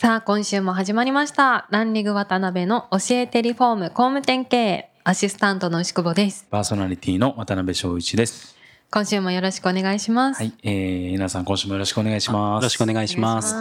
さあ今週も始まりましたランリング渡辺の教えてリフォーム工務店経営アシスタントの牛久保ですパーソナリティの渡辺翔一です。今週もよろしくお願いしますはい、えー、稲田さん今週もよろしくお願いします。よろしくお願いします。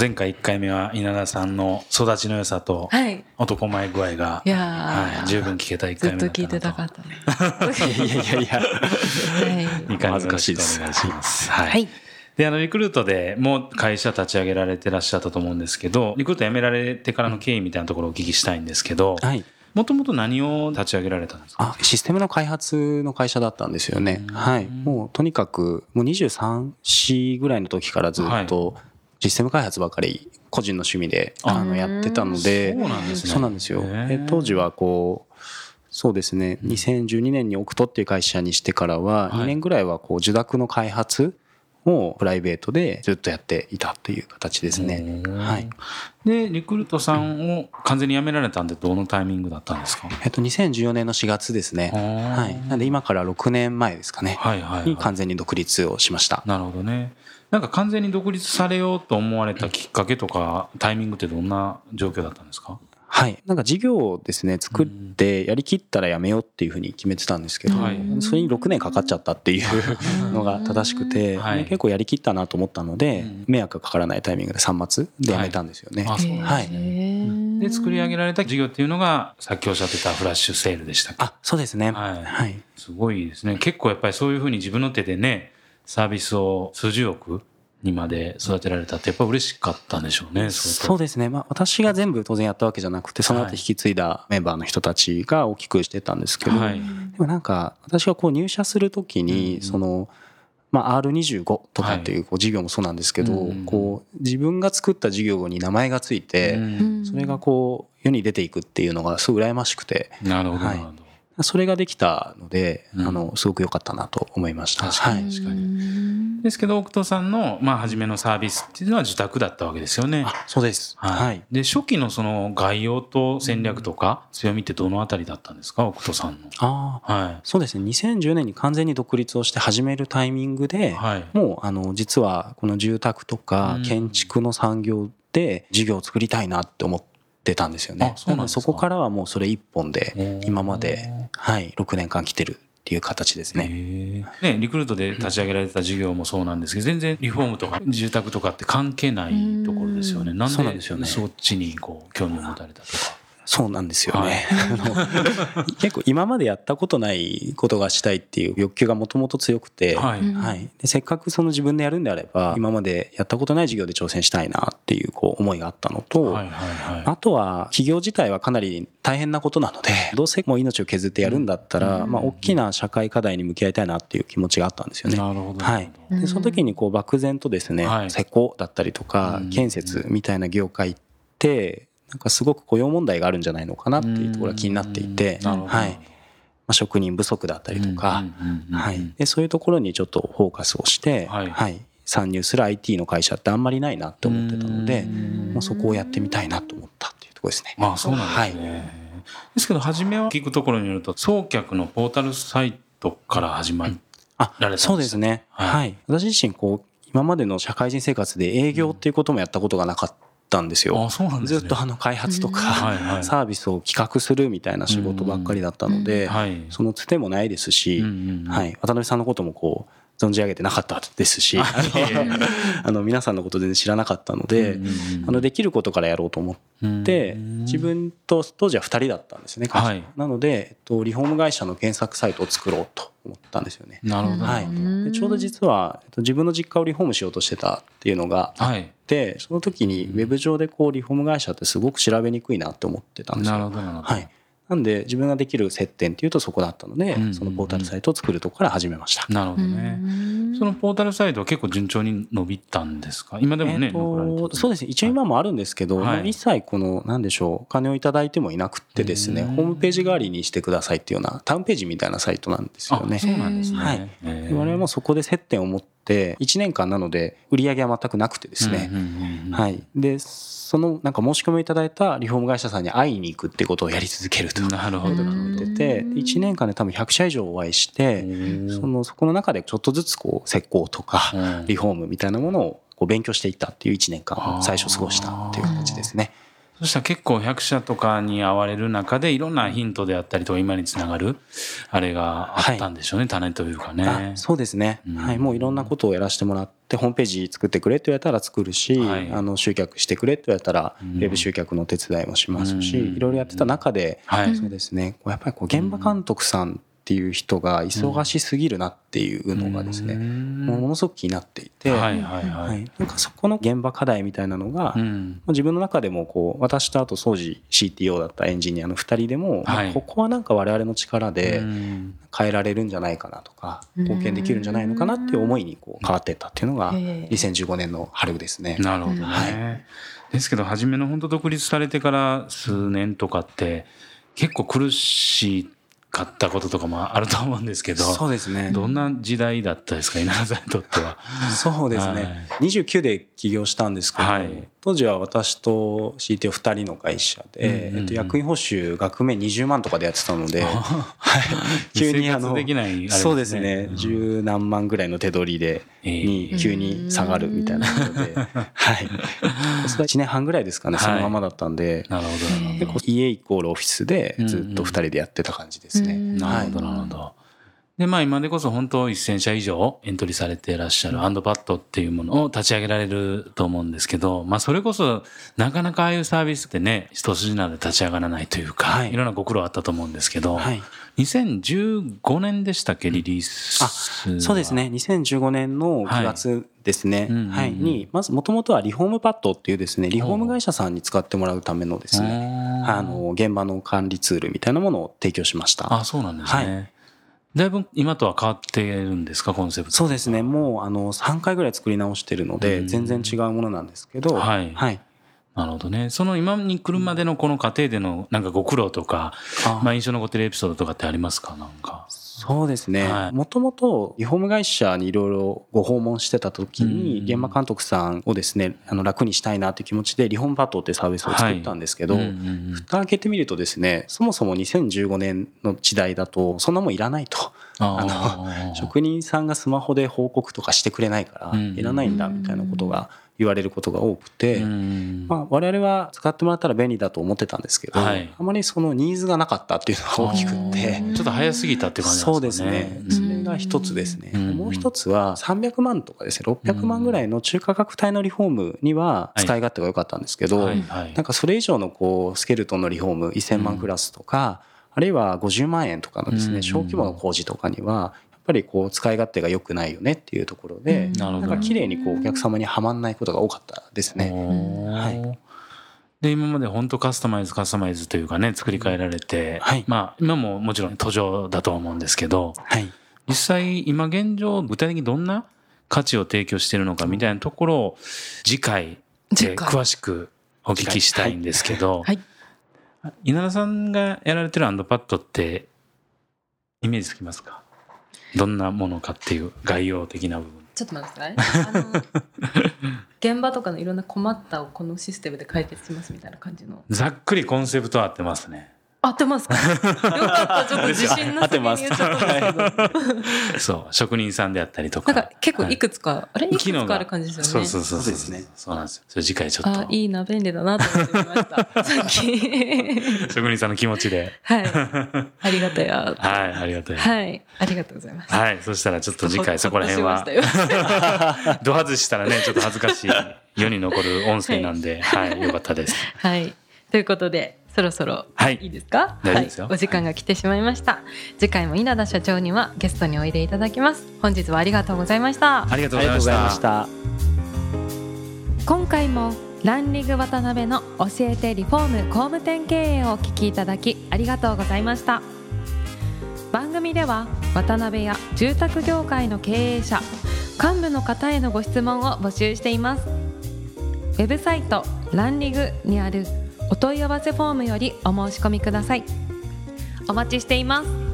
前回1回目は稲田さんの育ちの良さとはい男前具合が、いやーはい、十分聞けた1ずっと回目だった聞いてたかなったねいや いやいやいや。はい2回目恥ずかしいですよろしくお願いします。はい。はいで、あの、リクルートでもう会社立ち上げられてらっしゃったと思うんですけど、リクルート辞められてからの経緯みたいなところをお聞きしたいんですけど、はい。もともと何を立ち上げられたんですか？あ、システムの開発の会社だったんですよね。はい。もうとにかく、もう23、4ぐらいの時からずっと、システム開発ばかり個人の趣味でああのやってたので、そうなんですね。そうなんですよ。え当時はこう、そうですね、2012年にオクトっていう会社にしてからは、はい2年ぐらいはこう受託の開発をプライベートでずっとやっていたという形ですね。うんはい。で、リクルートさんを完全に辞められたんで、どのタイミングだったんですか？えっと、2014年の4月ですね。ははい。なんで今から6年前ですかね。はいはい、にはい。完全に独立をしました。なるほどね。なんか完全に独立されようと思われたきっかけとか、タイミングってどんな状況だったんですか？はい。なんか事業をですね、作ってやりきったらやめようっていうふうに決めてたんですけど、はい。それに6年かかっちゃったっていうのが正しくて、はい。結構やりきったなと思ったので、うん。迷惑がかからないタイミングで3末でやめたんですよね。で作り上げられた事業っていうのが、さっきおっしゃってたフラッシュセールでしたっけ？あ、そうですね。はい。はい。すごいですね。結構やっぱりそういうふうに自分の手でね、サービスを数十億にまで育てられたってやっぱ嬉しかったんでしょうね。そうですね。まあ私が全部当然やったわけじゃなくて、その後引き継いだメンバーの人たちが大きくしてたんですけど、はい。でもなんか私がこう入社するときうんにその、まあ、R25 とかっていうこう事業もそうなんですけど、うんこう自分が作った事業に名前がついて、うんそれがこう世に出ていくっていうのがすごい羨ましくてなるほど、なはいるほど。それができたので、うんあのすごく良かったなと思いました。確かにはい確かですけど、奥戸さんの、まあ、初めのサービスっていうのは受託だったわけですよね。あそうです。はい。で、初期のその概要と戦略とか強みってどのあたりだったんですか、奥戸さんの。ああはそうですね2010年に完全に独立をして始めるタイミングで、い。はい。もうあの実はこの住宅とかうん建築の産業で事業を作りたいなって思ってたんですよねあ。そこからはもうそれ一本で今まではい6年間来てるっていう形ですね。ねね、リクルートで立ち上げられてた事業もそうなんですけど、全然リフォームとか住宅とかって関係ないところですよね。うんなんでですよねそっちにこう興味を持たれたとか。そうなんですよね。あの 結構今までやったことないことがしたいっていう欲求がもともと強くて、はい。うん。はい、でせっかくその自分でやるんであれば今までやったことない事業で挑戦したいなっていうこう思いがあったのと、はいはいはい。あとは企業自体はかなり大変なことなのでどうせもう命を削ってやるんだったら、まあ、大きな社会課題に向き合いたいなっていう気持ちがあったんですよね。なるほど。はい、でその時にこう漠然とですね、はい。施工だったりとかうん。建設みたいな業界ってなんかすごく雇用問題があるんじゃないのかなっていうところが気になっていて。はい。まあ、職人不足だったりとか、はい、でそういうところにちょっとフォーカスをして、はい。はい、参入する IT の会社ってあんまりないなって思ってたので、うん。もうそこをやってみたいなと思ったっていうところですね。まあそうなんですね。ですけど、初めは聞くところによると、送客のポータルサイトから始まられたそうですね、はい。はい。私自身こう今までの社会人生活で営業っていうこともやったことがなかったんですよ。あそうなんですね。ずっとあの開発とか、はいはいサービスを企画するみたいな仕事ばっかりだったので、はい。そのつてもないですし、うんうんうんはい、渡辺さんのこともこう存じ上げてなかったですし、あ の皆さんのこと全然知らなかったので、あのできることからやろうと思って、自分と当時は2人だったんですね、はいなので、えっと、リフォーム会社の検索サイトを作ろうと思ったんですよね。なるほど。はいうんでちょうど実はえっと自分の実家をリフォームしようとしてたっていうのがあっはい。てその時にウェブ上でこうリフォーム会社ってすごく調べにくいなって思ってたんですよ。なるほど。はい、なんで自分ができる接点っていうとそこだったので、うんうんうん。そのポータルサイトを作るとこから始めました。なるほどね。そのポータルサイトは結構順調に伸びたんですか？今でもね、えーそうですね。一応今もあるんですけど、はい。一切この何でしょうお金をいただいてもいなくってですねうん。ホームページ代わりにしてくださいっていうようなタウンページみたいなサイトなんですよね。あ。そうなんですね。はい。我々もそこで接点を持って1年間なので売り上げは全くなくてですね、うんうんうんうん。はい、でそのなんか申し込みをいただいたリフォーム会社さんに会いに行くってことをやり続けるとなるほど。ってて1年間で多分100社以上お会いしてそのそこの中でちょっとずつこう施工とかうん。リフォームみたいなものをこう勉強していったっていう1年間最初過ごしたっていう形ですね。そしたら結構100社とかに会われる中でいろんなヒントであったりとか今につながるあれがあったんでしょうね、種というかね。あそうですね、うん。はい、もういろんなことをやらせてもらってホームページ作ってくれって言われたら作るし、はい。あの集客してくれって言われたらウうん。ェブ集客の手伝いもしますし、うん。いろいろやってた中で、はい。そうですね。こうやっぱりこう現場監督さんっていう人が忙しすぎるなっていうのがですね、ものすごく気になっていて、はいはいは。はい。い、なんかそこの現場課題みたいなのが、うん。自分の中でもこう私とあと当時 CTO だったエンジニアの2人でも、はい。まあここはなんか我々の力でうん。変えられるんじゃないかなとか貢献できるんじゃないのかなっていう思いにこう変わっていったっていうのがへえ。2015年の春ですね。なるほどね。はい。ですけど初めの本当独立されてから数年とかって結構苦しかったこととかもあると思うんですけどそうですね。どんな時代だったですか稲田さんにとっては。そうですね。29で起業したんですけど、はい当時は私と CTO2 人の会社で、えっと、役員報酬額面20万とかでやってたので、はい、急にあのそうですね。うん。十何万ぐらいの手取りで、ええ。に急に下がるみたいなことで、はい、それは1年半ぐらいですかね、はい。そのままだったんで。なるほど家イコールオフィスでずっと2人でやってた感じですね。なるほど、なるほど。で、まあ今でこそ本当1000社以上エントリーされていらっしゃるアンドパッドっていうものを立ち上げられると思うんですけど、まあそれこそなかなかああいうサービスってね、一筋縄で立ち上がらないというか、はい。い、ろんなご苦労あったと思うんですけど、はい。2015年でしたっけ、リリース。あそうです。ね。2015年の9月ですね、うんうんうんはい、にまずもともとはリフォームパッドっていうですねリフォーム会社さんに使ってもらうためのですねあの現場の管理ツールみたいなものを提供しました。あ、そうなんですね。はだいぶ今とは変わってるんですか、コンセプト。そうですねもうあの3回ぐらい作り直してるのうんで全然違うものなんですけど、はいはい、なるほどね。その今に来るまでのこの過程でのなんかご苦労とか、あまあ印象に残ってるエピソードとかってありますかなんか？そうですね。はい。もともとリフォーム会社にいろいろご訪問してた時にうん現場監督さんをですねあの楽にしたいなっていう気持ちでリフォームパッドってサービスを作ったんですけど、うんうんうん。蓋開けてみるとですねそもそも2015年の時代だとそんなもんいらないと。あの職人さんがスマホで報告とかしてくれないからうん。いらないんだみたいなことが言われることが多くて、うん。まあ、我々は使ってもらったら便利だと思ってたんですけど、はい。あまりそのニーズがなかったっていうのが大きくって。ちょっと早すぎたっていう感じそなんでかうですすねね。。それが一つですね。うん。もう一つは300万とかですね、600万ぐらいの中価格帯のリフォームには使い勝手が良かったんですけど、なんかそれ以上のこうスケルトンのリフォーム1000万クラスとか、あるいは50万円とかのですうん。ね小規模の工事とかにはぱりこう使い勝手が良くないよねっていうところで、なるほど。なんか綺麗にこうお客様にはまんないことが多かったですね。はい。で今まで本当カスタマイズカスタマイズというかね作り変えられて、はい。まあ今ももちろん途上だとは思うんですけどはい。実際今現状具体的にどんな価値を提供しているのかみたいなところを次回で詳しくお聞きしたいんですけど、はい。稲田さんがやられてるアンドパッドってイメージつきますか？どんなものかっていう概要的な部分。ちょっと待ってください。あの 現場とかのいろんな困ったをこのシステムで解決しますみたいな感じの。ざっくりコンセプトは合ってますね。合ってますか？よかった。ちょっと自信なさげに言っちゃったんですけど。そう、職人さんであったりとか。なんか結構いくつか、あれ？いく機能がつかある感じですよね。そうそうそうそうですねそうなんですよ。それ次回ちょっとあ、いいな、便利だなと思ってみました。さっき。職人さんの気持ちで。はい。ありがたや。はい、ありがとう。はい。ありがとうございます。はい、そしたらちょっと次回そこら辺はほっとしましたよ ド外したらねちょっと恥ずかしい世に残る音声なんで、はい、よかったです。はい。ということで、そろそろはいいいですか？大丈夫ですよはい。お時間が来てしまいました。次回も稲田社長にはゲストにおいでいただきます。本日はありがとうございました。ありがとうございまし。したた。今回もランリグ渡辺の教えてリフォーム工務店経営をお聞きいただきありがとうございました番組では渡辺や住宅業界の経営者幹部の方へのご質問を募集していますウェブサイトランリグにあるお問い合わせフォームよりお申し込みください。お待ちしています。